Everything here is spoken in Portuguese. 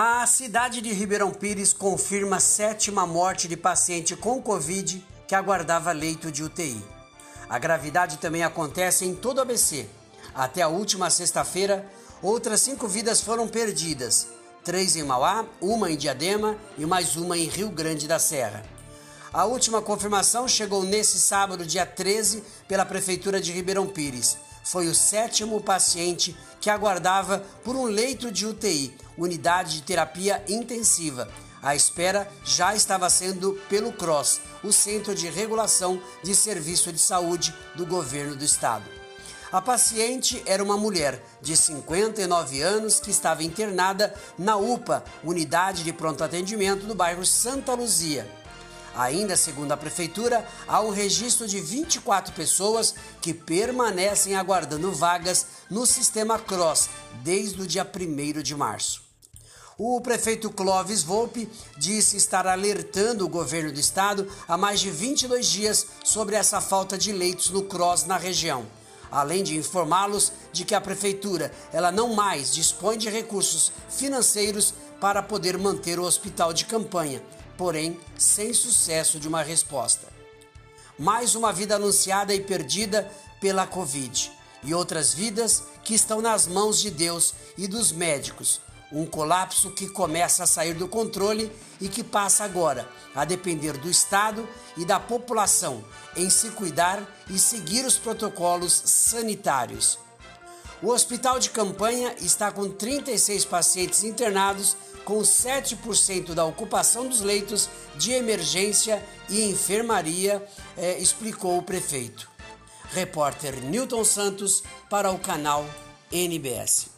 A cidade de Ribeirão Pires confirma sétima morte de paciente com Covid que aguardava leito de UTI. A gravidade também acontece em todo o ABC. Até a última sexta-feira, outras cinco vidas foram perdidas: três em Mauá, uma em Diadema e mais uma em Rio Grande da Serra. A última confirmação chegou nesse sábado, dia 13, pela Prefeitura de Ribeirão Pires foi o sétimo paciente que aguardava por um leito de UTI, unidade de terapia intensiva. A espera já estava sendo pelo CROSS, o Centro de Regulação de Serviço de Saúde do Governo do Estado. A paciente era uma mulher de 59 anos que estava internada na UPA, Unidade de Pronto Atendimento do bairro Santa Luzia. Ainda segundo a prefeitura, há um registro de 24 pessoas que permanecem aguardando vagas no sistema Cross desde o dia 1 de março. O prefeito Clóvis Volpe disse estar alertando o governo do estado há mais de 22 dias sobre essa falta de leitos no Cross na região além de informá-los de que a prefeitura ela não mais dispõe de recursos financeiros para poder manter o hospital de campanha, porém sem sucesso de uma resposta. Mais uma vida anunciada e perdida pela Covid e outras vidas que estão nas mãos de Deus e dos médicos. Um colapso que começa a sair do controle e que passa agora a depender do Estado e da população em se cuidar e seguir os protocolos sanitários. O hospital de campanha está com 36 pacientes internados, com 7% da ocupação dos leitos de emergência e enfermaria, eh, explicou o prefeito. Repórter Newton Santos para o canal NBS.